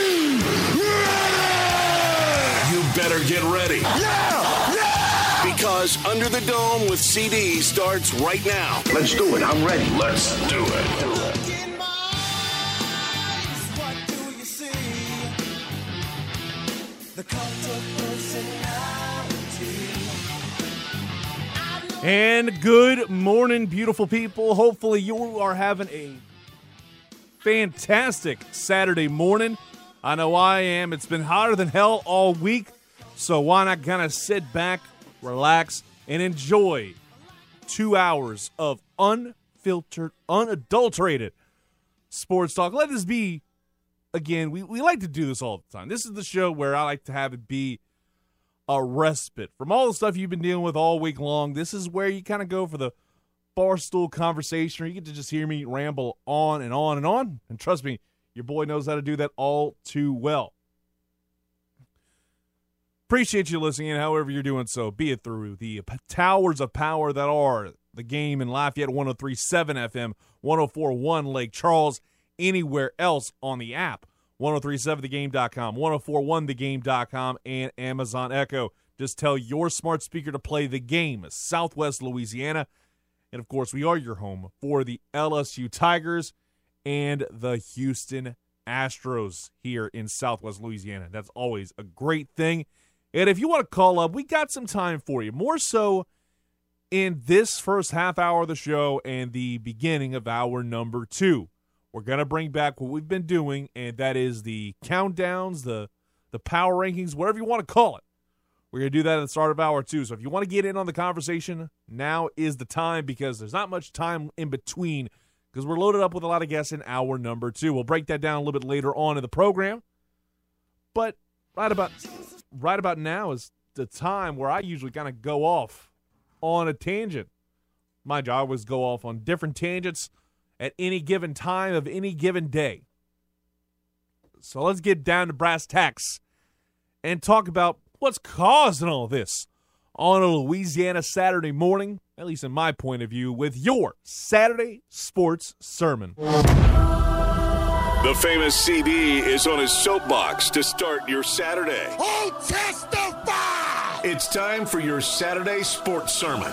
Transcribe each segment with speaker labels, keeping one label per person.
Speaker 1: You better get ready.
Speaker 2: Yeah! Yeah!
Speaker 1: Because Under the Dome with CD starts right now.
Speaker 3: Let's do it. I'm ready. Let's do it.
Speaker 4: And good morning, beautiful people. Hopefully, you are having a fantastic Saturday morning. I know I am. It's been hotter than hell all week, so why not kind of sit back, relax, and enjoy two hours of unfiltered, unadulterated sports talk? Let this be, again, we, we like to do this all the time. This is the show where I like to have it be a respite from all the stuff you've been dealing with all week long. This is where you kind of go for the barstool conversation, or you get to just hear me ramble on and on and on. And trust me, your boy knows how to do that all too well. Appreciate you listening, however you're doing so, be it through the towers of power that are the game in Lafayette 1037 FM, 1041 Lake Charles, anywhere else on the app. 1037thegame.com, 1041thegame.com, and Amazon Echo. Just tell your smart speaker to play the game, Southwest Louisiana. And of course, we are your home for the LSU Tigers and the Houston Astros here in Southwest Louisiana. That's always a great thing. And if you want to call up, we got some time for you. More so in this first half hour of the show and the beginning of hour number two. We're gonna bring back what we've been doing, and that is the countdowns, the the power rankings, whatever you want to call it. We're gonna do that at the start of hour two. So if you want to get in on the conversation, now is the time because there's not much time in between because we're loaded up with a lot of guests in hour number two. We'll break that down a little bit later on in the program. But right about right about now is the time where I usually kind of go off on a tangent. My job was go off on different tangents at any given time of any given day. So let's get down to brass tacks and talk about what's causing all this on a Louisiana Saturday morning, at least in my point of view, with your Saturday sports sermon.
Speaker 1: The famous CD is on his soapbox to start your Saturday.
Speaker 2: Oh, testify!
Speaker 1: It's time for your Saturday sports sermon.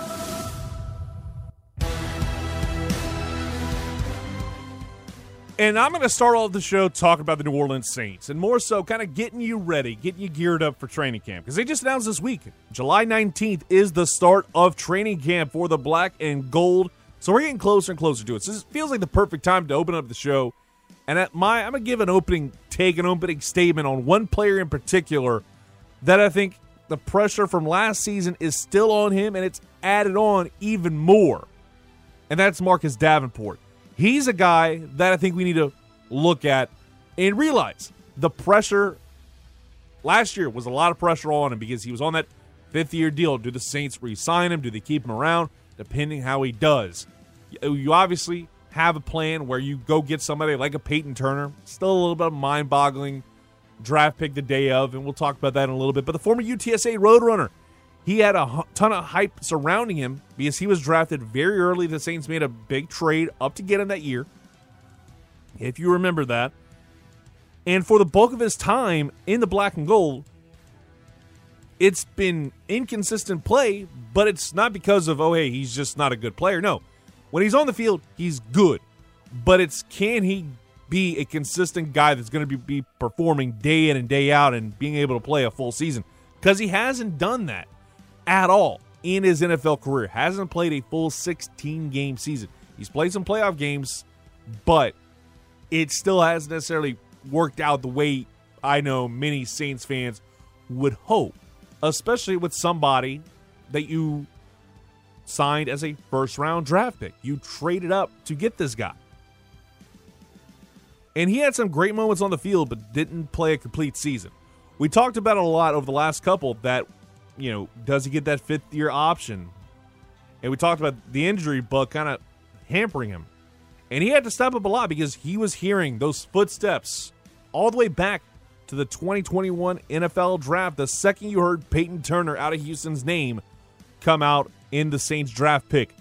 Speaker 4: And I'm going to start off the show talking about the New Orleans Saints and more so kind of getting you ready, getting you geared up for training camp. Because they just announced this week, July 19th is the start of training camp for the black and gold. So we're getting closer and closer to it. So this feels like the perfect time to open up the show. And at my, I'm to give an opening take, an opening statement on one player in particular that I think the pressure from last season is still on him and it's added on even more. And that's Marcus Davenport he's a guy that I think we need to look at and realize the pressure last year was a lot of pressure on him because he was on that fifth year deal. Do the Saints re sign him? Do they keep him around? Depending how he does. You obviously have a plan where you go get somebody like a Peyton Turner. Still a little bit mind boggling draft pick the day of, and we'll talk about that in a little bit. But the former UTSA Roadrunner he had a ton of hype surrounding him because he was drafted very early. The Saints made a big trade up to get him that year. If you remember that. And for the bulk of his time in the black and gold, it's been inconsistent play, but it's not because of, oh, hey, he's just not a good player. No. When he's on the field, he's good. But it's can he be a consistent guy that's going to be, be performing day in and day out and being able to play a full season? Because he hasn't done that at all in his NFL career. Hasn't played a full 16 game season. He's played some playoff games, but it still hasn't necessarily worked out the way I know many Saints fans would hope, especially with somebody that you signed as a first round draft pick. You traded up to get this guy. And he had some great moments on the field, but didn't play a complete season. We talked about it a lot over the last couple that, you know, does he get that fifth year option? And we talked about the injury bug kind of hampering him. And he had to step up a lot because he was hearing those footsteps all the way back to the 2021 NFL draft. The second you heard Peyton Turner out of Houston's name come out in the Saints draft pick,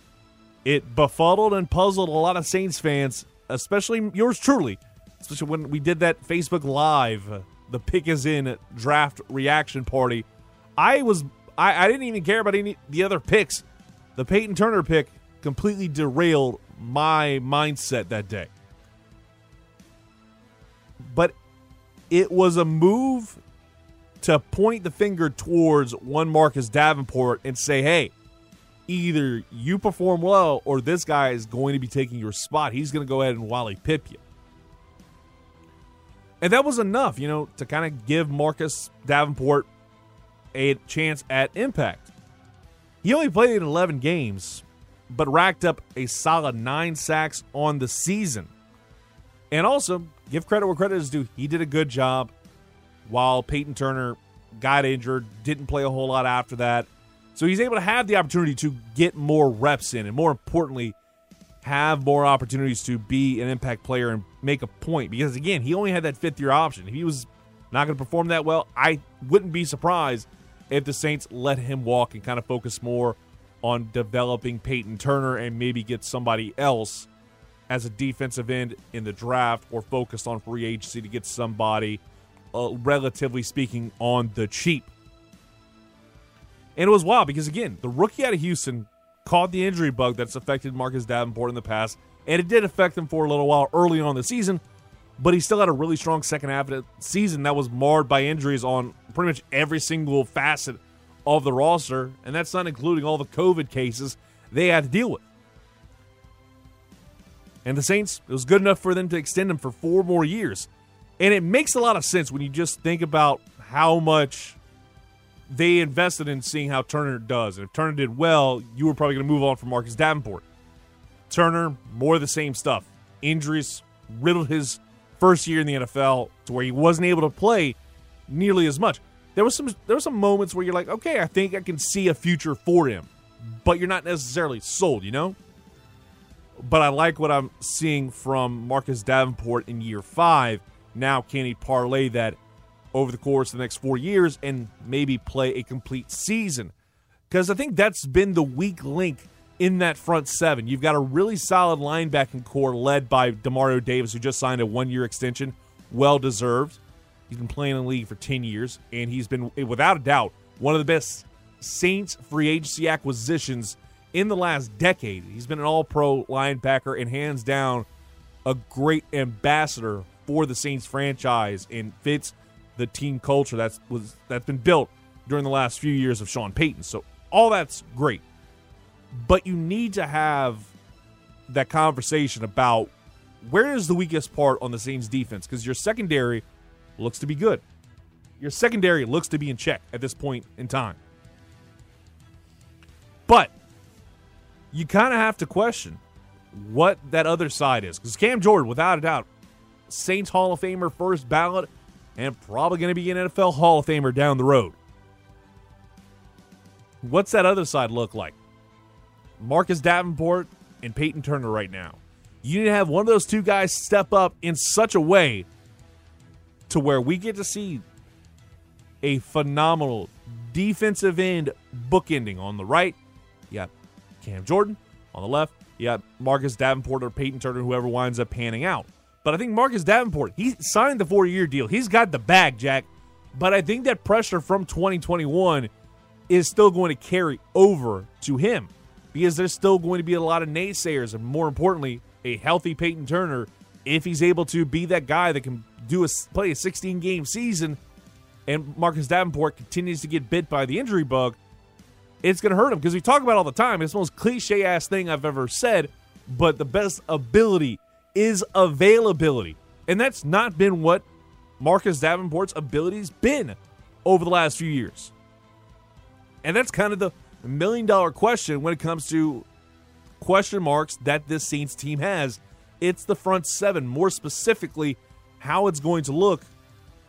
Speaker 4: it befuddled and puzzled a lot of Saints fans, especially yours truly, especially when we did that Facebook Live, uh, the pick is in draft reaction party. I was I, I didn't even care about any the other picks. The Peyton Turner pick completely derailed my mindset that day. But it was a move to point the finger towards one Marcus Davenport and say, hey, either you perform well or this guy is going to be taking your spot. He's going to go ahead and Wally Pipp you. And that was enough, you know, to kind of give Marcus Davenport a chance at impact. He only played in 11 games, but racked up a solid nine sacks on the season. And also, give credit where credit is due. He did a good job while Peyton Turner got injured, didn't play a whole lot after that. So he's able to have the opportunity to get more reps in, and more importantly, have more opportunities to be an impact player and make a point. Because again, he only had that fifth year option. If he was not going to perform that well, I wouldn't be surprised if the Saints let him walk and kind of focus more on developing Peyton Turner and maybe get somebody else as a defensive end in the draft or focus on free agency to get somebody, uh, relatively speaking, on the cheap. And it was wild because, again, the rookie out of Houston caught the injury bug that's affected Marcus Davenport in the past, and it did affect him for a little while early on the season, but he still had a really strong second half of the season that was marred by injuries on pretty much every single facet of the roster, and that's not including all the COVID cases they had to deal with. And the Saints, it was good enough for them to extend him for four more years. And it makes a lot of sense when you just think about how much they invested in seeing how Turner does. And if Turner did well, you were probably going to move on from Marcus Davenport. Turner, more of the same stuff. Injuries riddled his first year in the NFL to where he wasn't able to play nearly as much there was some there were some moments where you're like, okay, I think I can see a future for him, but you're not necessarily sold, you know. But I like what I'm seeing from Marcus Davenport in year five. Now, can he parlay that over the course of the next four years and maybe play a complete season? Because I think that's been the weak link in that front seven. You've got a really solid linebacking corps led by Demario Davis, who just signed a one year extension, well deserved. He's been playing in the league for 10 years, and he's been, without a doubt, one of the best Saints free agency acquisitions in the last decade. He's been an all pro linebacker and hands down a great ambassador for the Saints franchise and fits the team culture that's was that's been built during the last few years of Sean Payton. So all that's great. But you need to have that conversation about where is the weakest part on the Saints defense because your secondary looks to be good. Your secondary looks to be in check at this point in time. But you kind of have to question what that other side is. Because Cam Jordan, without a doubt, Saints Hall of Famer first ballot, and probably going to be an NFL Hall of Famer down the road. What's that other side look like? Marcus Davenport and Peyton Turner right now. You need to have one of those two guys step up in such a way to where we get to see a phenomenal defensive end bookending on the right. Got Cam Jordan on the left. Got Marcus Davenport or Peyton Turner, whoever winds up panning out. But I think Marcus Davenport, he signed the four year deal. He's got the bag, Jack. But I think that pressure from 2021 is still going to carry over to him because there's still going to be a lot of naysayers. And more importantly, a healthy Peyton Turner, if he's able to be that guy that can do a play a 16 game season, and Marcus Davenport continues to get bit by the injury bug, it's going to hurt him because we talk about all the time. It's the most cliche ass thing I've ever said, but the best ability is availability, and that's not been what Marcus Davenport's ability's been over the last few years. And that's kind of the million dollar question when it comes to question marks that this Saints team has. It's the front seven, more specifically, how it's going to look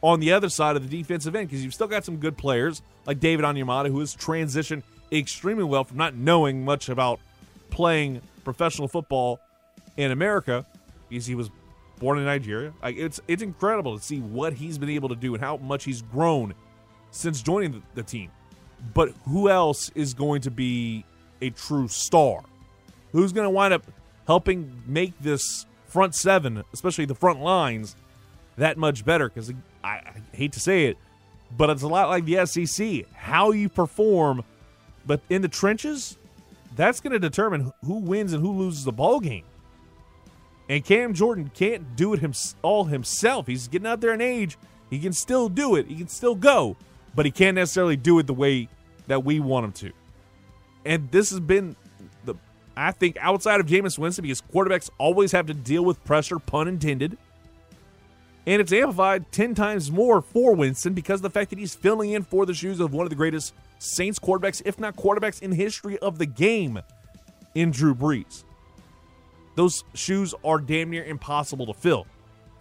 Speaker 4: on the other side of the defensive end because you've still got some good players like David Onyemata, who has transitioned extremely well from not knowing much about playing professional football in America he was born in Nigeria. Like it's it's incredible to see what he's been able to do and how much he's grown since joining the, the team. But who else is going to be a true star? Who's going to wind up helping make this front seven, especially the front lines, that much better? Because I, I hate to say it, but it's a lot like the SEC. How you perform, but in the trenches, that's going to determine who wins and who loses the ball game. And Cam Jordan can't do it him, all himself. He's getting out there in age. He can still do it. He can still go, but he can't necessarily do it the way that we want him to. And this has been the I think outside of Jameis Winston, because quarterbacks always have to deal with pressure, pun intended. And it's amplified 10 times more for Winston because of the fact that he's filling in for the shoes of one of the greatest Saints quarterbacks, if not quarterbacks in history of the game, in Drew Brees. Those shoes are damn near impossible to fill.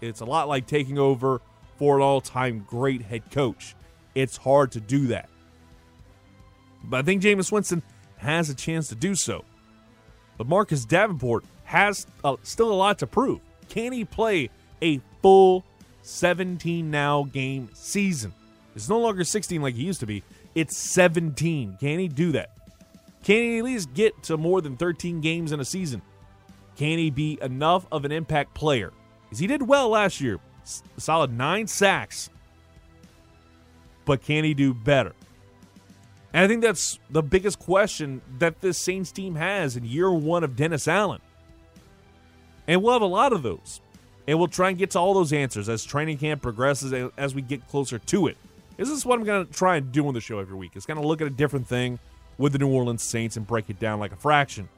Speaker 4: It's a lot like taking over for an all time great head coach. It's hard to do that. But I think Jameis Winston has a chance to do so. But Marcus Davenport has uh, still a lot to prove. Can he play a full 17 now game season? It's no longer 16 like he used to be. It's 17. Can he do that? Can he at least get to more than 13 games in a season? Can he be enough of an impact player? Because he did well last year. S- solid nine sacks. But can he do better? And I think that's the biggest question that this Saints team has in year one of Dennis Allen. And we'll have a lot of those. And we'll try and get to all those answers as training camp progresses as we get closer to it. This is what I'm going to try and do on the show every week. It's going to look at a different thing with the New Orleans Saints and break it down like a fraction.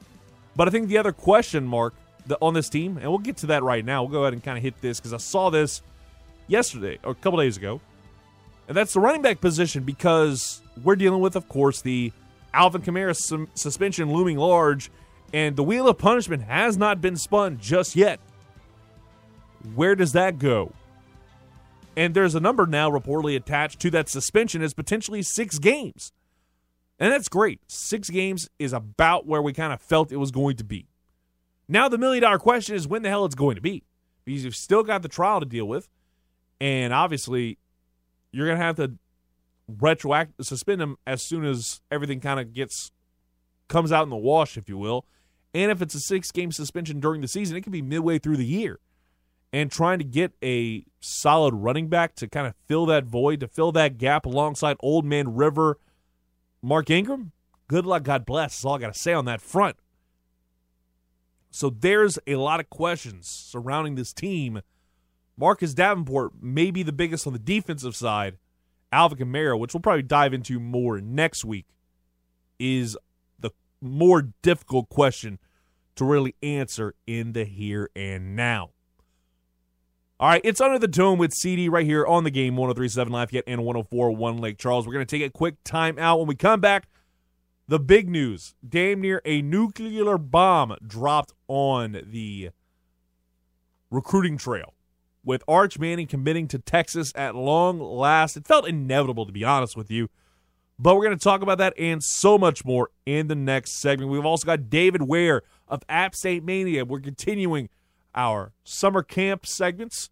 Speaker 4: But I think the other question mark on this team, and we'll get to that right now. We'll go ahead and kind of hit this because I saw this yesterday or a couple days ago. And that's the running back position because we're dealing with, of course, the Alvin Kamara suspension looming large, and the wheel of punishment has not been spun just yet. Where does that go? And there's a number now reportedly attached to that suspension as potentially six games. And that's great. Six games is about where we kind of felt it was going to be. Now, the million dollar question is when the hell it's going to be. Because you've still got the trial to deal with. And obviously, you're going to have to retroact suspend him as soon as everything kind of gets comes out in the wash, if you will. And if it's a six game suspension during the season, it could be midway through the year. And trying to get a solid running back to kind of fill that void, to fill that gap alongside Old Man River, Mark Ingram, good luck, God bless. That's all I got to say on that front. So there's a lot of questions surrounding this team. Marcus Davenport may be the biggest on the defensive side Alvin Kamara, which we'll probably dive into more next week, is the more difficult question to really answer in the here and now. All right, it's under the dome with CD right here on the game 1037 Lafayette and 1041 Lake Charles. We're going to take a quick time out. When we come back, the big news damn near a nuclear bomb dropped on the recruiting trail with Arch Manning committing to Texas at long last. It felt inevitable, to be honest with you. But we're going to talk about that and so much more in the next segment. We've also got David Ware of App State Mania. We're continuing our summer camp segments,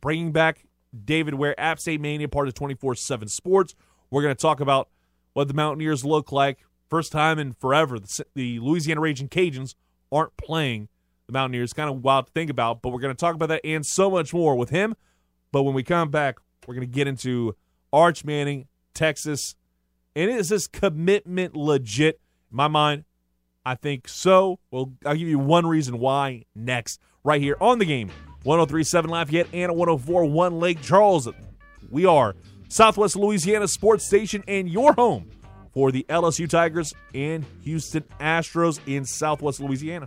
Speaker 4: bringing back David Ware, App State Mania, part of 24 7 Sports. We're going to talk about what the Mountaineers look like. First time in forever, the, the Louisiana Raging Cajuns aren't playing the Mountaineers. Kind of wild to think about, but we're going to talk about that and so much more with him. But when we come back, we're going to get into Arch Manning, Texas. And is this commitment legit? In my mind, I think so. Well, I'll give you one reason why next, right here on the game. 1037 Lafayette and 1041 Lake Charles. We are Southwest Louisiana Sports Station and your home for the LSU Tigers and Houston Astros in Southwest Louisiana.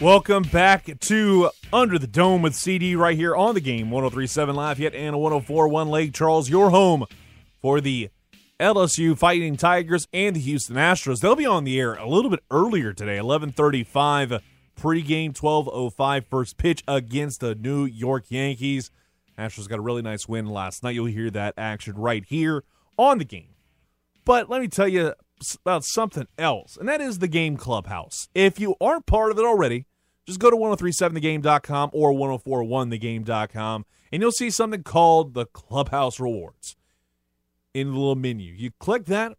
Speaker 4: Welcome back to Under the Dome with CD right here on the game 1037 Lafayette and 1041 Lake Charles, your home for the LSU Fighting Tigers and the Houston Astros. They'll be on the air a little bit earlier today, 11:35 pregame, 12:05 first pitch against the New York Yankees. Astros got a really nice win last night. You'll hear that action right here on the game. But let me tell you about something else, and that is the Game Clubhouse. If you aren't part of it already, just go to 1037thegame.com or 1041thegame.com and you'll see something called the Clubhouse Rewards in the little menu. You click that,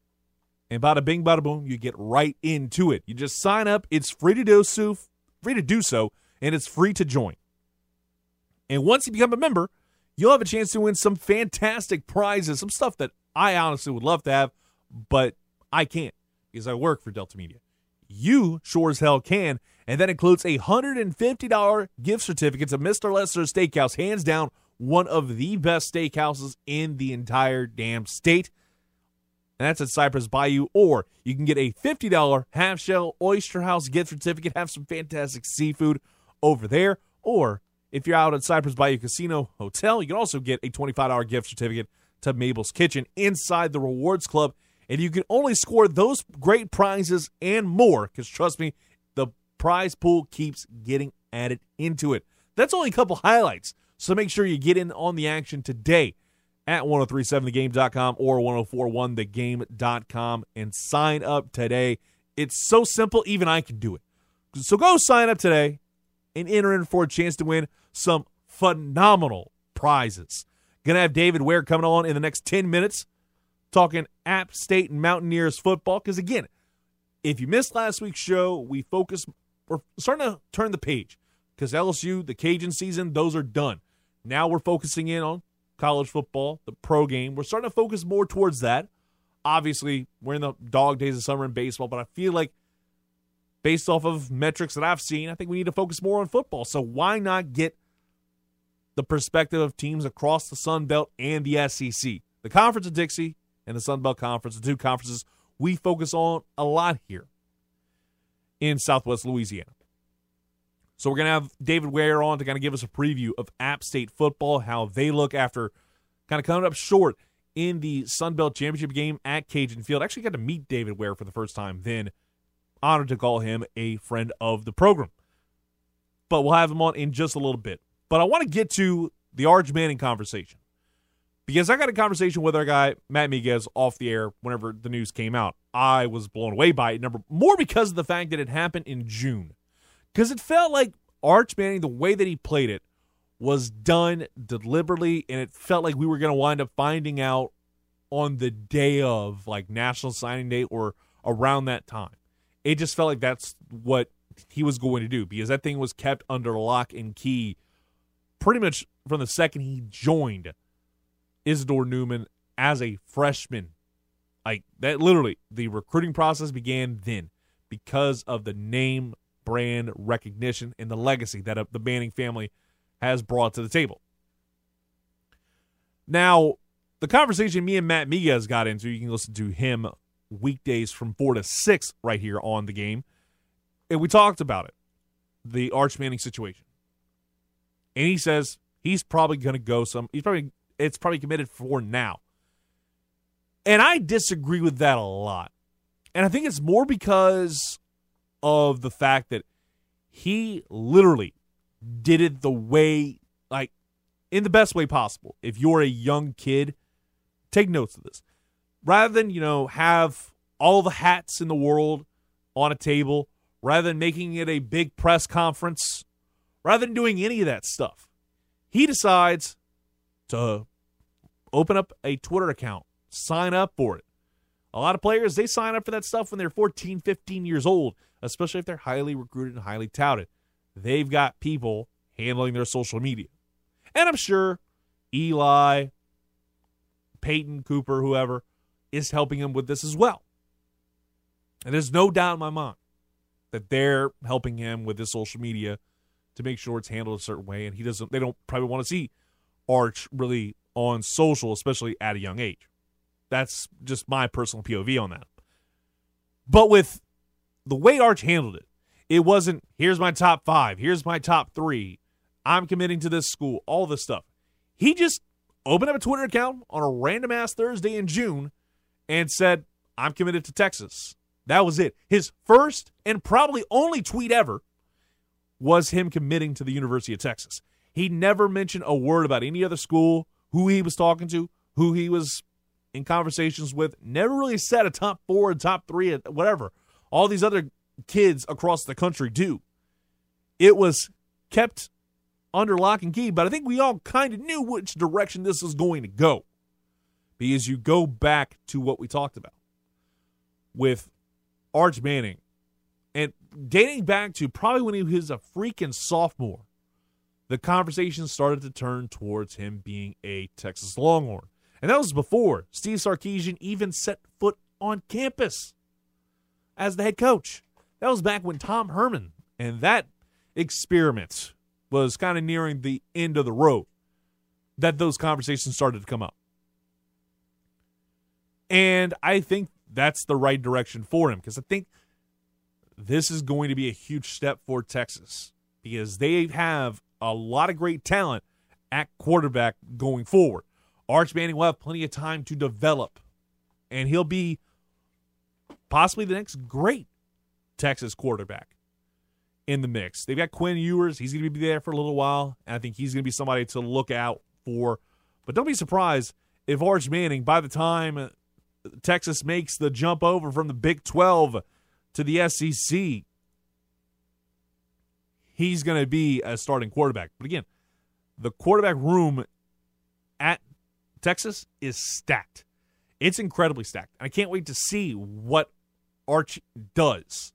Speaker 4: and bada bing, bada boom, you get right into it. You just sign up. It's free to do so, free to do so, and it's free to join. And once you become a member, you'll have a chance to win some fantastic prizes, some stuff that I honestly would love to have, but I can't because I work for Delta Media. You sure as hell can, and that includes a $150 gift certificate to Mr. Lester's Steakhouse, hands down one of the best steakhouses in the entire damn state. And that's at Cypress Bayou. Or you can get a $50 half shell Oyster House gift certificate, have some fantastic seafood over there. Or if you're out at Cypress Bayou Casino Hotel, you can also get a $25 gift certificate to Mabel's Kitchen inside the Rewards Club. And you can only score those great prizes and more because trust me, prize pool keeps getting added into it. That's only a couple highlights. So make sure you get in on the action today at 1037thegame.com or 1041thegame.com and sign up today. It's so simple, even I can do it. So go sign up today and enter in for a chance to win some phenomenal prizes. Gonna have David Ware coming on in the next 10 minutes talking App State and Mountaineers football. Because again, if you missed last week's show, we focus, we're starting to turn the page because LSU, the Cajun season, those are done. Now we're focusing in on college football, the pro game. We're starting to focus more towards that. Obviously, we're in the dog days of summer in baseball, but I feel like based off of metrics that I've seen, I think we need to focus more on football. So why not get the perspective of teams across the Sun Belt and the SEC? The Conference of Dixie and the Sun Belt Conference, the two conferences we focus on a lot here in Southwest Louisiana. So we're going to have David Ware on to kind of give us a preview of App State football, how they look after kind of coming up short in the Sun Belt Championship game at Cajun Field. Actually got to meet David Ware for the first time then. Honored to call him a friend of the program. But we'll have him on in just a little bit. But I want to get to the Arch Manning conversation because I got a conversation with our guy Matt Miguez off the air whenever the news came out. I was blown away by it. Number more because of the fact that it happened in June, because it felt like Arch Manning, the way that he played it, was done deliberately, and it felt like we were going to wind up finding out on the day of like National Signing Day or around that time. It just felt like that's what he was going to do because that thing was kept under lock and key pretty much from the second he joined Isidore Newman as a freshman. Like that literally the recruiting process began then because of the name brand recognition and the legacy that the Manning family has brought to the table. Now, the conversation me and Matt Miguez got into, you can listen to him weekdays from 4 to 6 right here on the game. And we talked about it, the Arch Manning situation. And he says he's probably going to go some, he's probably, it's probably committed for now. And I disagree with that a lot. And I think it's more because of the fact that he literally did it the way, like, in the best way possible. If you're a young kid, take notes of this. Rather than, you know, have all the hats in the world on a table, rather than making it a big press conference, rather than doing any of that stuff, he decides to open up a Twitter account, sign up for it. A lot of players, they sign up for that stuff when they're 14, 15 years old, especially if they're highly recruited and highly touted. They've got people handling their social media. And I'm sure Eli, Peyton, Cooper, whoever, is helping him with this as well. And there's no doubt in my mind that they're helping him with his social media to make sure it's handled a certain way. And he doesn't, they don't probably want to see Arch really on social, especially at a young age. That's just my personal POV on that. But with the way Arch handled it, it wasn't, here's my top five, here's my top three, I'm committing to this school, all this stuff. He just opened up a Twitter account on a random ass Thursday in June and said, I'm committed to Texas. That was it. His first and probably only tweet ever was him committing to the University of Texas. He never mentioned a word about any other school, who he was talking to, who he was in conversations with. Never really said a top four, a top three, whatever. All these other kids across the country do. It was kept under lock and key, but I think we all kind of knew which direction this was going to go. Because you go back to what we talked about with Arch Manning and dating back to probably when he was a freaking sophomore, the conversation started to turn towards him being a Texas Longhorn. And that was before Steve Sarkisian even set foot on campus as the head coach. That was back when Tom Herman and that experiment was kind of nearing the end of the road that those conversations started to come up. And I think that's the right direction for him because I think this is going to be a huge step for Texas because they have a lot of great talent at quarterback going forward. Arch Manning will have plenty of time to develop, and he'll be possibly the next great Texas quarterback in the mix. They've got Quinn Ewers. He's going to be there for a little while, and I think he's going to be somebody to look out for. But don't be surprised if Arch Manning, by the time Texas makes the jump over from the Big 12 to the SEC, he's going to be a starting quarterback. But again, the quarterback room at Texas is stacked. It's incredibly stacked. I can't wait to see what Arch does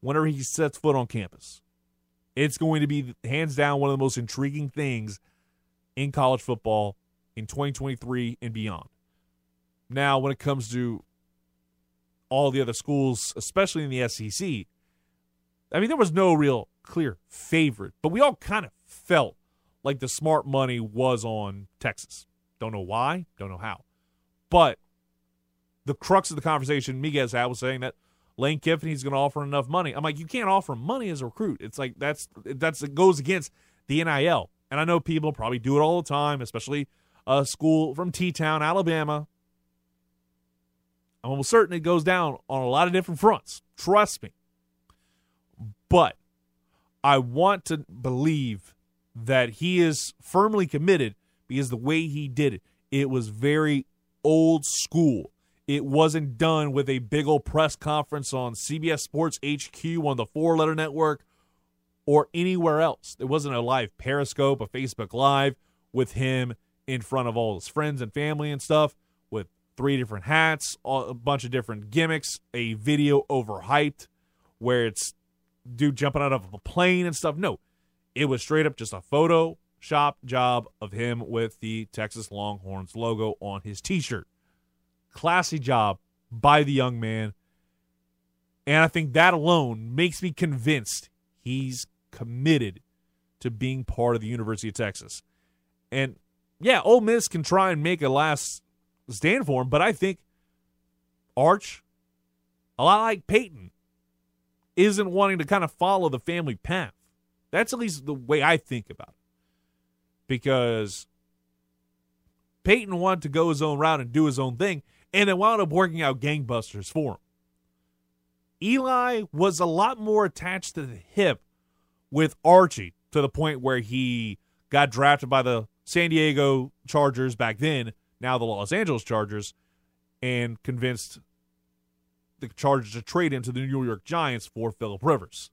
Speaker 4: whenever he sets foot on campus. It's going to be hands down one of the most intriguing things in college football in 2023 and beyond. Now, when it comes to all the other schools, especially in the SEC, I mean, there was no real clear favorite, but we all kind of felt like the smart money was on Texas. Don't know why, don't know how. But the crux of the conversation Miguez had was saying that Lane Kiffin he's going to offer enough money. I'm like, you can't offer money as a recruit. It's like that's that's it goes against the NIL. And I know people probably do it all the time, especially a school from T Town, Alabama. I'm almost certain it goes down on a lot of different fronts. Trust me. But I want to believe that he is firmly committed because the way he did it, it was very old school. It wasn't done with a big old press conference on CBS Sports HQ on the four letter network or anywhere else. It wasn't a live Periscope, a Facebook Live with him in front of all his friends and family and stuff with three different hats, a bunch of different gimmicks, a video overhyped where it's dude jumping out of a plane and stuff. No, it was straight up just a photo shop job of him with the Texas Longhorns logo on his t shirt. Classy job by the young man. And I think that alone makes me convinced he's committed to being part of the University of Texas. And yeah, Ole Miss can try and make a last stand for him, but I think Arch, a lot like Peyton, isn't wanting to kind of follow the family path. That's at least the way I think about it. Because Peyton wanted to go his own route and do his own thing, and it wound up working out gangbusters for him. Eli was a lot more attached to the hip with Archie to the point where he got drafted by the San Diego Chargers back then, now the Los Angeles Chargers, and convinced the Chargers to trade him to the New York Giants for Philip Rivers.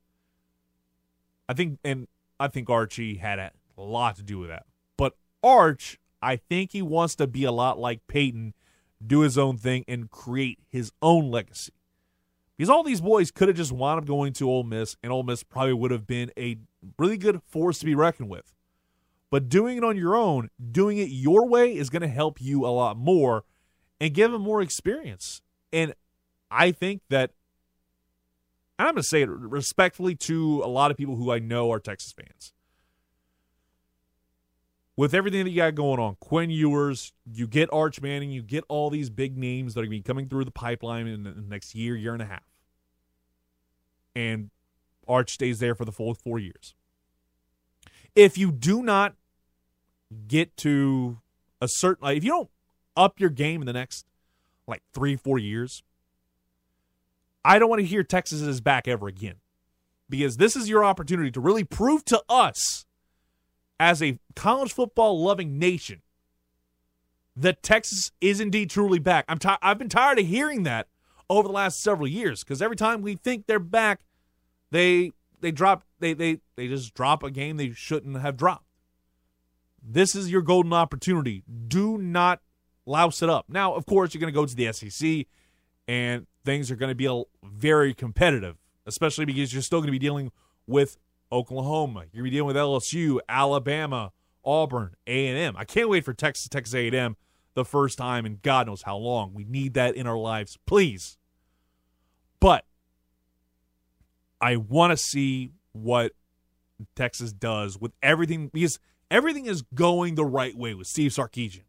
Speaker 4: I think, and I think Archie had a lot to do with that. But Arch, I think he wants to be a lot like Peyton, do his own thing and create his own legacy. Because all these boys could have just wound up going to Ole Miss, and Ole Miss probably would have been a really good force to be reckoned with. But doing it on your own, doing it your way, is going to help you a lot more and give them more experience. And I think that, and I'm going to say it respectfully to a lot of people who I know are Texas fans. With everything that you got going on, Quinn Ewers, you get Arch Manning, you get all these big names that are going to be coming through the pipeline in the next year, year and a half. And Arch stays there for the full four years. If you do not get to a certain, like, if you don't up your game in the next like three, four years, I don't want to hear Texas is back ever again. Because this is your opportunity to really prove to us, as a college football loving nation, that Texas is indeed truly back. I'm t- I've been tired of hearing that over the last several years because every time we think they're back, they they drop they they they just drop a game they shouldn't have dropped. This is your golden opportunity. Do not louse it up. Now, of course, you're going to go to the SEC, and things are going to be very competitive, especially because you're still going to be dealing with Oklahoma. You're going to be dealing with LSU, Alabama, Auburn, A&M. I can't wait for Texas, Texas A&M the first time in God knows how long. We need that in our lives, please. But I want to see what Texas does with everything because everything is going the right way with Steve Sarkisian.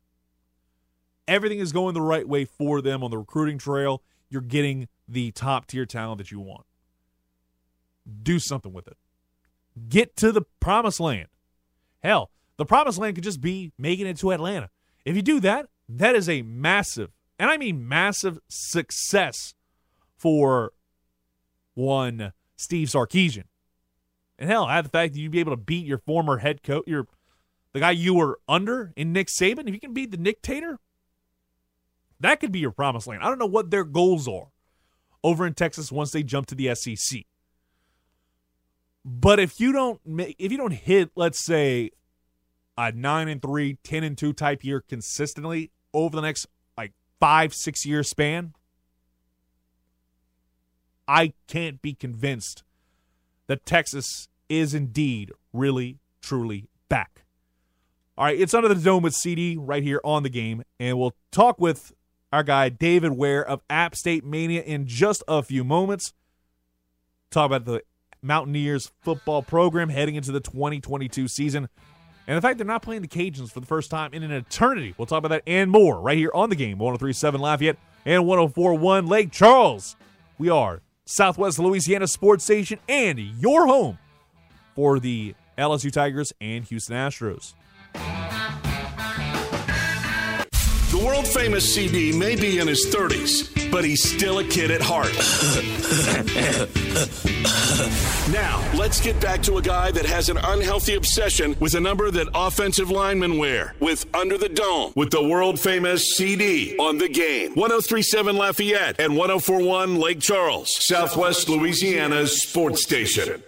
Speaker 4: Everything is going the right way for them on the recruiting trail. You're getting the top tier talent that you want. Do something with it. Get to the promised land. Hell, the promised land could just be making it to Atlanta. If you do that, that is a massive, and I mean massive success for one Steve Sarkisian. And hell, add the fact that you'd be able to beat your former head coach, your the guy you were under in Nick Saban. If you can beat the Nick Tater, that could be your promised land. I don't know what their goals are over in Texas once they jump to the SEC. But if you don't if you don't hit, let's say, a nine and three, 10 and two type year consistently over the next like five, six year span, I can't be convinced that Texas is indeed really, truly back. All right, it's under the dome with CD right here on the game, and we'll talk with our guy David Ware of App State Mania in just a few moments. Talk about the Mountaineers football program heading into the 2022 season. And the fact they're not playing the Cajuns for the first time in an eternity. We'll talk about that and more right here on the game. 1037 Lafayette and 1041 Lake Charles. We are Southwest Louisiana Sports Station and your home for the LSU Tigers and Houston Astros.
Speaker 1: The world famous CD may be in his 30s, but he's still a kid at heart. now, let's get back to a guy that has an unhealthy obsession with a number that offensive linemen wear with Under the Dome with the world famous CD on the game. 1037 Lafayette and 1041 Lake Charles, Southwest Louisiana's sports station.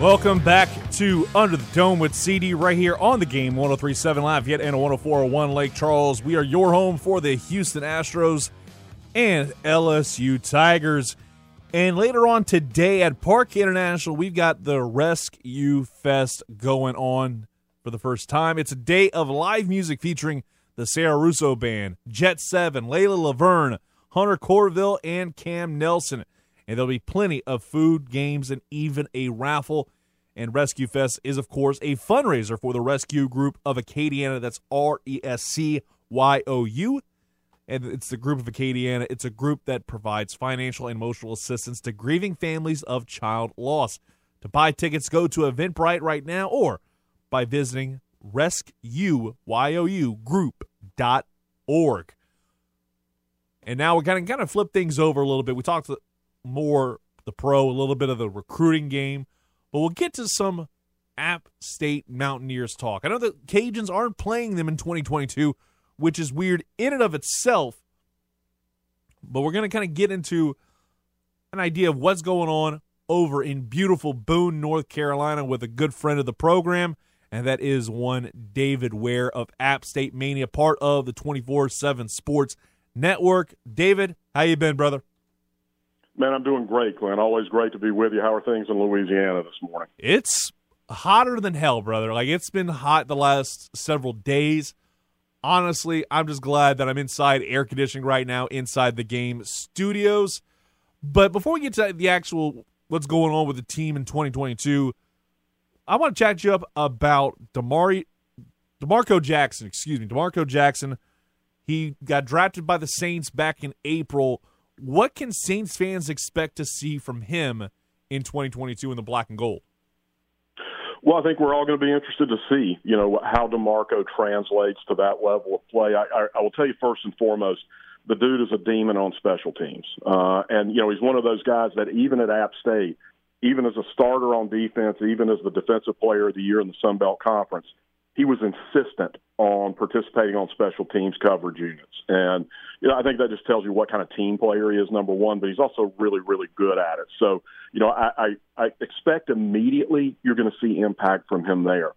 Speaker 4: Welcome back to Under the Dome with CD right here on the game 1037 Lafayette and 104.1 Lake Charles. We are your home for the Houston Astros and LSU Tigers. And later on today at Parc International, we've got the Rescue Fest going on for the first time. It's a day of live music featuring the Sarah Russo Band, Jet 7, Layla Laverne, Hunter Corville, and Cam Nelson and there'll be plenty of food, games, and even a raffle. And Rescue Fest is, of course, a fundraiser for the Rescue Group of Acadiana. That's R E S C Y O U. And it's the group of Acadiana. It's a group that provides financial and emotional assistance to grieving families of child loss. To buy tickets, go to Eventbrite right now or by visiting rescueyougroup.org. And now we're going to kind of flip things over a little bit. We talked more the pro, a little bit of the recruiting game, but we'll get to some App State Mountaineers talk. I know the Cajuns aren't playing them in 2022, which is weird in and of itself, but we're going to kind of get into an idea of what's going on over in beautiful Boone, North Carolina, with a good friend of the program, and that is one David Ware of App State Mania, part of the 24/7 Sports Network. David, how you been, brother?
Speaker 5: Man, I'm doing great, Clint. Always great to be with you. How are things in Louisiana this morning?
Speaker 4: It's hotter than hell, brother. Like it's been hot the last several days. Honestly, I'm just glad that I'm inside air conditioning right now inside the game studios. But before we get to the actual what's going on with the team in 2022, I want to chat you up about Damari D'Marco Jackson, excuse me, D'Marco Jackson. He got drafted by the Saints back in April. What can Saints fans expect to see from him in 2022 in the black and gold?
Speaker 5: Well, I think we're all going to be interested to see, you know, how D'Marco translates to that level of play. I, I, I will tell you first and foremost, the dude is a demon on special teams, uh, and you know he's one of those guys that even at App State, even as a starter on defense, even as the defensive player of the year in the Sun Belt Conference, he was insistent on participating on special teams coverage units. And you know, I think that just tells you what kind of team player he is, number one, but he's also really, really good at it. So, you know, I, I, I expect immediately you're going to see impact from him there.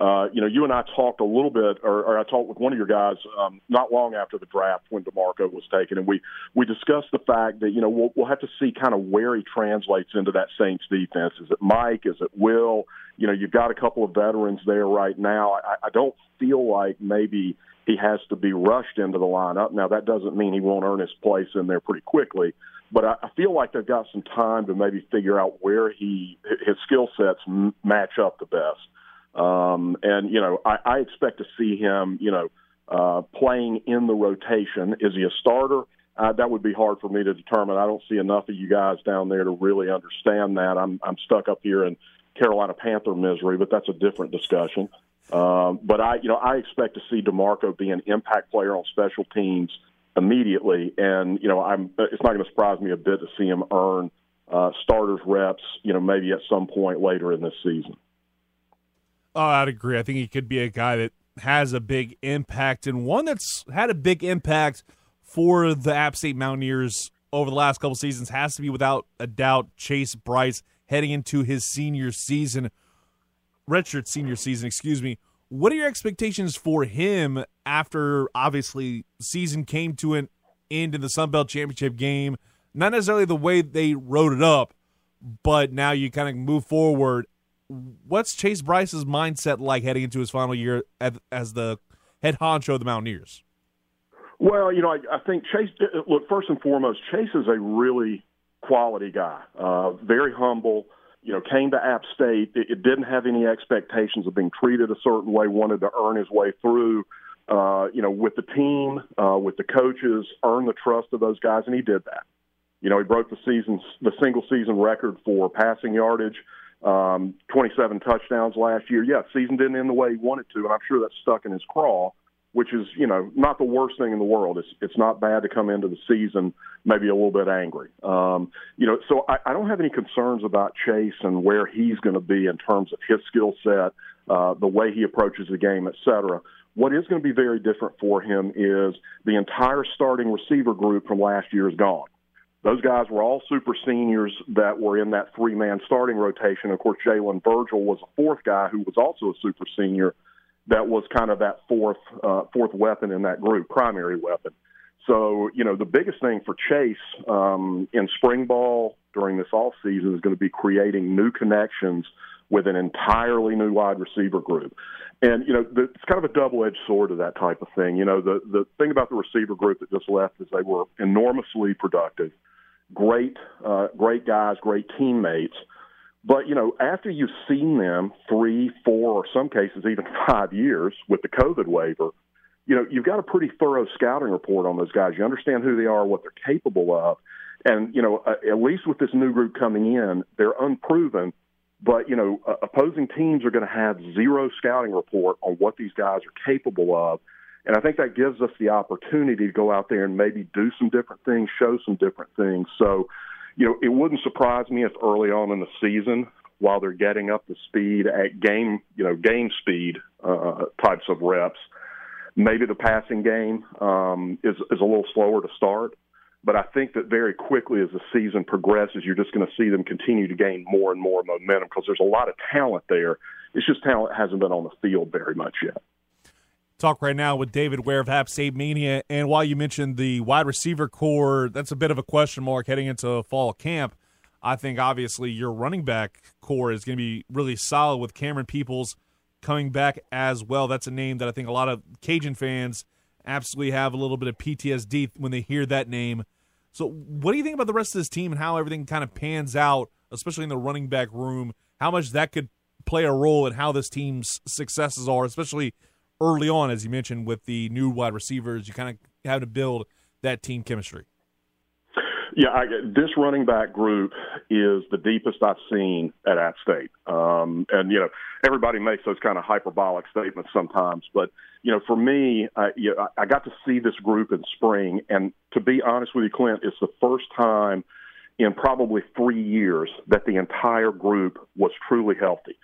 Speaker 5: Uh, you know, you and I talked a little bit, or, or I talked with one of your guys um, not long after the draft when D'Marco was taken, and we we discussed the fact that you know we'll, we'll have to see kind of where he translates into that Saints defense. Is it Mike? Is it Will? You know, you've got a couple of veterans there right now. I, I don't feel like maybe he has to be rushed into the lineup. Now that doesn't mean he won't earn his place in there pretty quickly, but I, feel like they've got some time to maybe figure out where he his skill sets match up the best. Um, and you know, I, I expect to see him, you know, uh, playing in the rotation. Is he a starter? Uh, that would be hard for me to determine. I don't see enough of you guys down there to really understand that. I'm I'm stuck up here in Carolina Panther misery, but that's a different discussion. Um, but I, you know, I expect to see D'Marco be an impact player on special teams immediately, and you know, I'm. It's not going to surprise me a bit to see him earn uh, starters reps. You know, maybe at some point later in this season.
Speaker 4: Oh, I'd agree. I think he could be a guy that has a big impact and one that's had a big impact for the App State Mountaineers over the last couple seasons has to be without a doubt Chase Brice heading into his senior season, redshirt senior season, excuse me. What are your expectations for him after obviously season came to an end in the Sun Belt Championship game? Not necessarily the way they wrote it up, but now you kind of move forward what's Chase Brice's mindset like heading into his final year as the head honcho of the Mountaineers?
Speaker 5: Well, you know, I, I think Chase. Look, first and foremost, Chase is a really quality guy. Uh, very humble. You know, came to App State. It, it didn't have any expectations of being treated a certain way. Wanted to earn his way through. Uh, you know, with the team, uh, with the coaches, earn the trust of those guys, and he did that. You know, he broke the season, the single season record for passing yardage um, 27 touchdowns last year. Yeah, season didn't end the way he wanted to, and I'm sure that's stuck in his craw, which is you know not the worst thing in the world. It's it's not bad to come into the season maybe a little bit angry. Um, you know, so I, I don't have any concerns about Chase and where he's going to be in terms of his skill set, uh, the way he approaches the game, et cetera. What is going to be very different for him is the entire starting receiver group from last year is gone. Those guys were all super seniors that were in that three man starting rotation. Of course, Jalen Virgil was a fourth guy who was also a super senior that was kind of that fourth uh, fourth weapon in that group, primary weapon. So, you know, the biggest thing for Chase um, in spring ball during this off season is going to be creating new connections with an entirely new wide receiver group. And you know, the, it's kind of a double-edged sword of that type of thing. You know, the the thing about the receiver group that just left is they were enormously productive great, uh, great guys, great teammates. But you know, after you've seen them three, four, or some cases even five years with the COVID waiver, you know, you've got a pretty thorough scouting report on those guys. You understand who they are, what they're capable of, and you know, uh, at least with this new group coming in, they're unproven. But you know, uh, opposing teams are going to have zero scouting report on what these guys are capable of and I think that gives us the opportunity to go out there and maybe do some different things, show some different things. So, you know, it wouldn't surprise me if early on in the season while they're getting up to speed at game, you know, game speed uh, types of reps. Maybe the passing game um, is is a little slower to start, but I think that very quickly as the season progresses, you're just going to see them continue to gain more and more momentum because there's a lot of talent there. It's just talent hasn't been on the field very much yet.
Speaker 4: Talk right now with David Ware of App State Mania. And while you mentioned the wide receiver corps, that's a bit of a question mark heading into fall camp. I think obviously your running back corps is going to be really solid with Camerun Peoples coming back as well. That's a name that I think a lot of Cajun fans absolutely have a little bit of PTSD when they hear that name. So, what do you think about the rest of this team and how everything kind of pans out, especially in the running back room? How much that could play a role in how this team's successes are, especially early on, as you mentioned, with the new wide receivers? You kind of have to build that team chemistry.
Speaker 5: Yeah, I, this running back group is the deepest I've seen at App State. Um, and, you know, everybody makes those kind of hyperbolic statements sometimes. But, you know, for me, I, you know, I got to see this group in spring. And to be honest with you, Clint, it's the first time in probably three years that the entire group was truly healthy.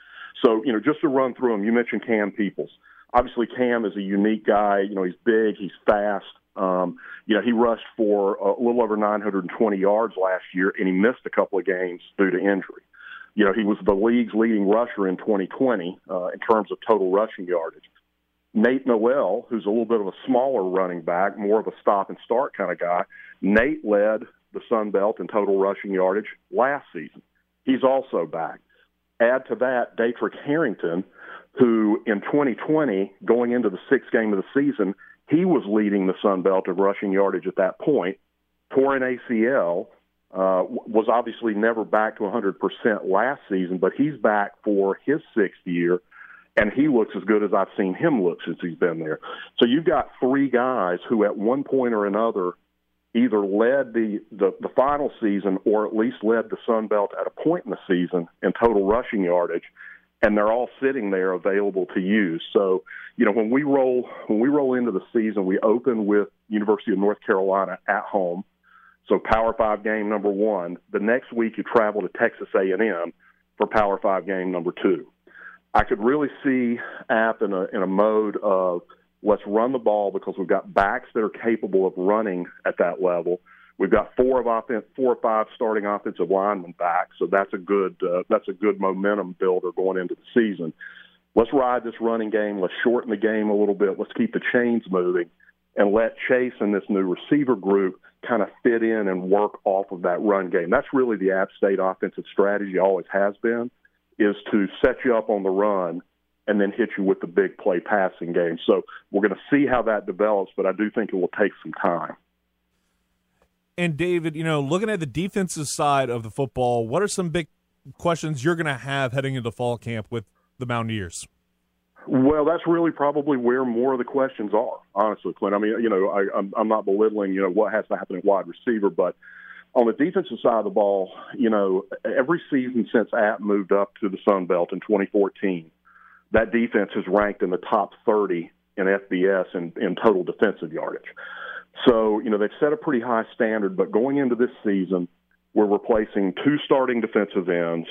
Speaker 5: So, you know, just to run through them, you mentioned Cam Peoples. Obviously, Cam is a unique guy. You know, he's big, he's fast. Um, you know, he rushed for a little over 920 yards last year, and he missed a couple of games due to injury. You know, he was the league's leading rusher in 2020 uh, in terms of total rushing yardage. Nate Noel, who's a little bit of a smaller running back, more of a stop and start kind of guy, Nate led the Sun Belt in total rushing yardage last season. He's also back. Add to that Daetrich Harrington, who in 2020, going into the sixth game of the season, he was leading the Sun Belt of rushing yardage at that point. Tore an ACL, uh, was obviously never back to 100% last season, but he's back for his sixth year, and he looks as good as I've seen him look since he's been there. So you've got three guys who, at one point or another, either led the, the, the final season or at least led the Sun Belt at a point in the season in total rushing yardage and they're all sitting there available to use. So, you know, when we roll when we roll into the season, we open with University of North Carolina at home. So Power 5 game number 1. The next week you travel to Texas A&M for Power 5 game number 2. I could really see App in a in a mode of let's run the ball because we've got backs that are capable of running at that level We've got four of offense, four or five starting offensive linemen back, so that's a good uh, that's a good momentum builder going into the season. Let's ride this running game. Let's shorten the game a little bit. Let's keep the chains moving, and let Chase and this new receiver group kind of fit in and work off of that run game. That's really the App State offensive strategy. Always has been, is to set you up on the run and then hit you with the big play passing game. So we're going to see how that develops, but I do think it will take some time.
Speaker 4: And David, you know, looking at the defensive side of the football, what are some big questions you're going to have heading into fall camp with the Mountaineers?
Speaker 5: Well, that's really probably where more of the questions are, honestly, Clint. I mean, you know, I, I'm, I'm not belittling, you know, what has to happen at wide receiver, but on the defensive side of the ball, you know, every season since App moved up to the Sun Belt in 2014, that defense has ranked in the top 30 in FBS in, in total defensive yardage. So, you know, they've set a pretty high standard, but going into this season, we're replacing two starting defensive ends.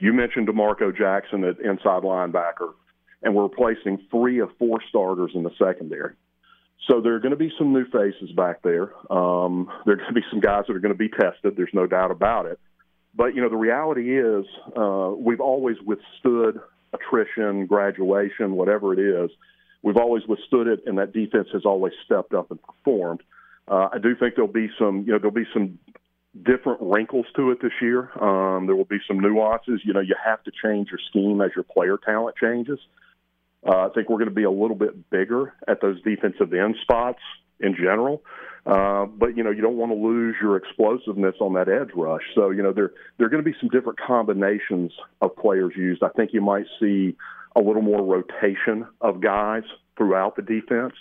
Speaker 5: You mentioned D'Marco Jackson at inside linebacker, and we're replacing three of four starters in the secondary. So there are going to be some new faces back there. Um, there are going to be some guys that are going to be tested. There's no doubt about it. But you know, the reality is, uh, we've always withstood attrition, graduation, whatever it is, we've always withstood it, and that defense has always stepped up and performed. Uh, I do think there'll be some, you know, there'll be some different wrinkles to it this year. Um, there will be some nuances. You know, you have to change your scheme as your player talent changes. Uh, I think we're going to be a little bit bigger at those defensive end spots in general. Uh, but you know, you don't want to lose your explosiveness on that edge rush. So you know, there there are going to be some different combinations of players used. I think you might see a little more rotation of guys throughout the defense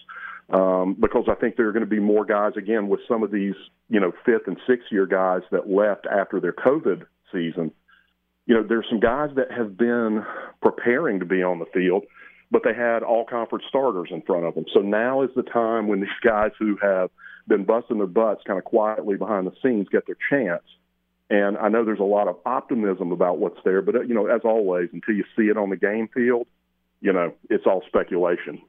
Speaker 5: um, because I think there are going to be more guys again with some of these, you know, fifth and sixth year guys that left after their COVID season. You know, there's some guys that have been preparing to be on the field, but they had all conference starters in front of them. So now is the time when these guys who have been busting their butts kind of quietly behind the scenes get their chance And I know there's a lot of optimism about what's there, but uh, you know, as always, until you see it on the game field, you know, it's all speculation.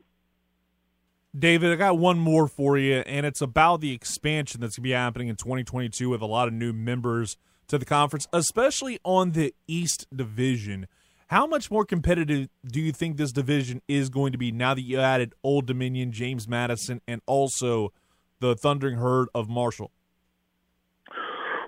Speaker 4: David, I got one more for you, and it's about the expansion that's going to be happening in 2022 with a lot of new members to the conference, especially on the East Division. How much more competitive do you think this division is going to be now that you added Old Dominion, James Madison, and also the Thundering Herd of Marshall?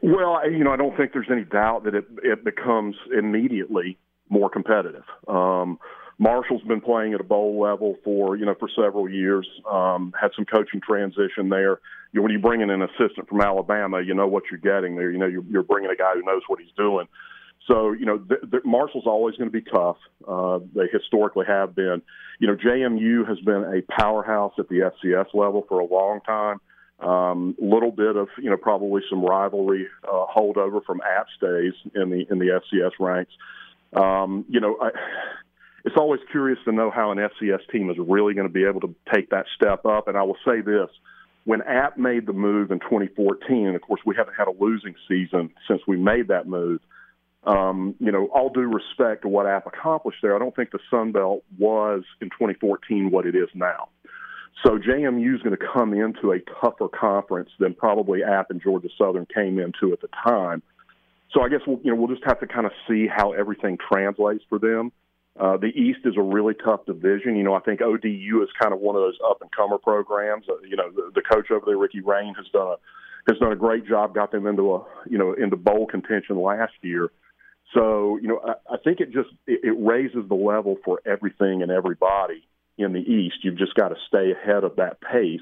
Speaker 5: Well, you know, I don't think there's any doubt that it it becomes immediately more competitive. Um, Marshall's been playing at a bowl level for you know for several years. Um, had some coaching transition there. You know, when you bring in an assistant from Alabama, you know what you're getting there. You know you're, you're bringing a guy who knows what he's doing. So you know Marshall's always going to be tough. Uh, they historically have been. You know JMU has been a powerhouse at the FCS level for a long time. Um, little bit of you know probably some rivalry uh, holdover from App days in the in the FCS ranks. Um, you know, I, it's always curious to know how an FCS team is really going to be able to take that step up. And I will say this: when App made the move in 2014, and of course we haven't had a losing season since we made that move. Um, you know, all due respect to what App accomplished there, I don't think the Sun Belt was in 2014 what it is now. So JMU is going to come into a tougher conference than probably App and Georgia Southern came into at the time. So I guess we'll, you know we'll just have to kind of see how everything translates for them. Uh, the East is a really tough division. You know, I think ODU is kind of one of those up and comer programs. Uh, you know, the, the coach over there, Ricky Rahne, has done a has done a great job. Got them into a you know into bowl contention last year. So you know, I, I think it just it, it raises the level for everything and everybody in the East. You've just got to stay ahead of that pace.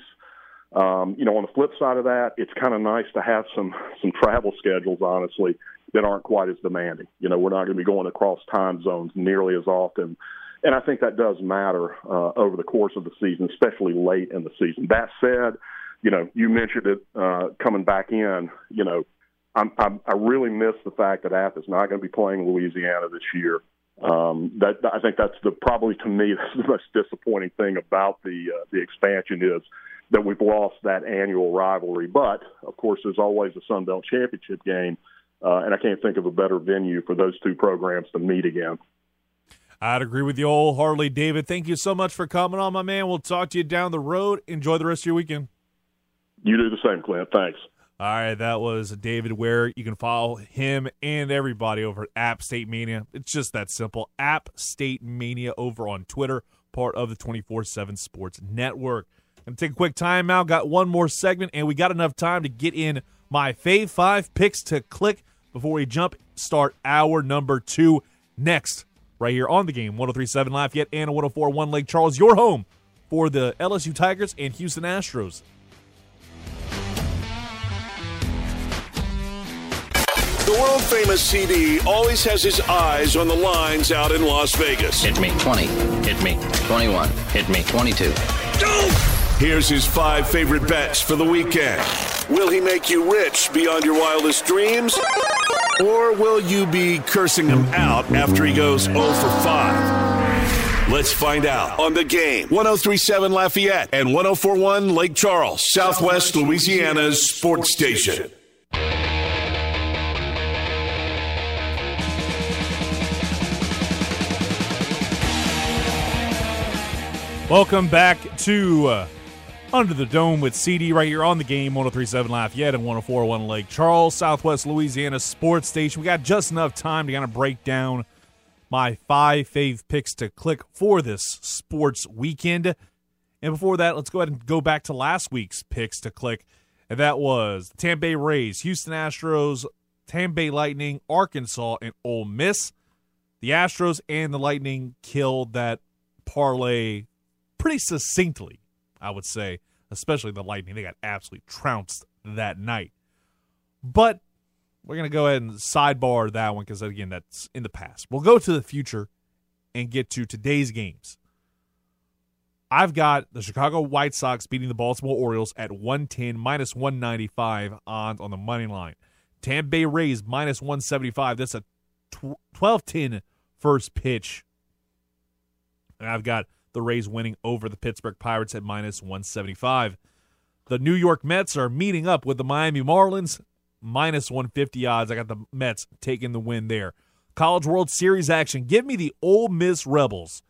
Speaker 5: Um, you know, on the flip side of that, it's kind of nice to have some some travel schedules, honestly, that aren't quite as demanding. You know, we're not going to be going across time zones nearly as often, and I think that does matter uh, over the course of the season, especially late in the season. That said, you know, you mentioned it uh, coming back in. You know, I'm, I'm, I really miss the fact that App is not going to be playing Louisiana this year. Um, that I think that's the probably to me that's the most disappointing thing about the uh, the expansion is that we've lost that annual rivalry. But of course, there's always a Sun Belt championship game, uh, and I can't think of a better venue for those two programs to meet again.
Speaker 4: I'd agree with you wholeheartedly, David. Thank you so much for coming on, my man. We'll talk to you down the road. Enjoy the rest of your weekend.
Speaker 5: You do the same, Clint. Thanks.
Speaker 4: All right, that was David Ware. You can follow him and everybody over at App State Mania. It's just that simple. App State Mania over on Twitter, part of the 24 7 Sports Network. Gonna take a quick time out. Got one more segment, and we got enough time to get in my Fave 5 picks to click before we jump start hour number two next, right here on the game. 1037 Lafayette and 1041 Lake Charles, your home for the LSU Tigers and Houston Astros.
Speaker 1: The world famous CD always has his eyes on the lines out in Las Vegas.
Speaker 6: Hit me 20. Hit me 21. Hit me 22.
Speaker 1: Here's his five favorite bets for the weekend. Will he make you rich beyond your wildest dreams? Or will you be cursing him out after he goes 0 for 5? Let's find out on the game. 1037 Lafayette and 1041 Lake Charles, Southwest Louisiana's sports station.
Speaker 4: Welcome back to uh, Under the Dome with CD right here on the game 1037 Lafayette and 1041 Lake Charles, Southwest Louisiana Sports Station. We got just enough time to kind of break down my five fave picks to click for this sports weekend. And before that, let's go ahead and go back to last week's picks to click. And that was Tampa Bay Rays, Houston Astros, Tampa Bay Lightning, Arkansas, and Ole Miss. The Astros and the Lightning killed that parlay pretty succinctly, I would say, especially the Lightning. They got absolutely trounced that night. But we're going to go ahead and sidebar that one because, again, that's in the past. We'll go to the future and get to today's games. I've got the Chicago White Sox beating the Baltimore Orioles at 110, minus 195 odds on the money line. Tampa Bay Rays minus 175. That's a 12 10 first pitch. And I've got the Rays winning over the Pittsburgh Pirates at minus 175. The New York Mets are meeting up with the Miami Marlins minus 150 odds. I got the Mets taking the win there. College World Series action. Give me the Ole Miss Rebels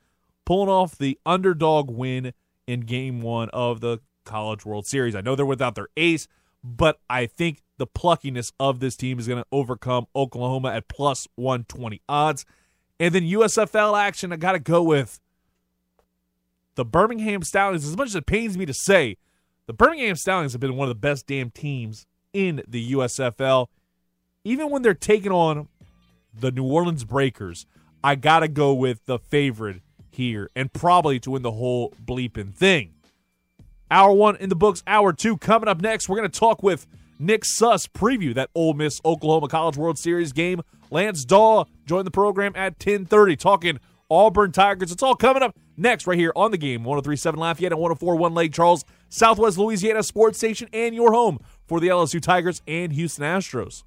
Speaker 4: pulling off the underdog win in game one of the College World Series. I know they're without their ace, but I think the pluckiness of this team is going to overcome Oklahoma at plus 120 odds. And then USFL action, I got to go with the Birmingham Stallions. As much as it pains me to say, the Birmingham Stallions have been one of the best damn teams in the USFL. Even when they're taking on the New Orleans Breakers, I got to go with the favorite here and probably to win the whole bleeping thing. Hour one in the books, hour two coming up next. We're going to talk with Nick Suss, preview that Ole Miss Oklahoma College World Series game. Lance Daw joined the program at 1030 talking Auburn Tigers. It's all coming up next right here on the game. 1037 Lafayette and 1041 Lake Charles, Southwest Louisiana Sports Station, and your home for the LSU Tigers and Houston Astros.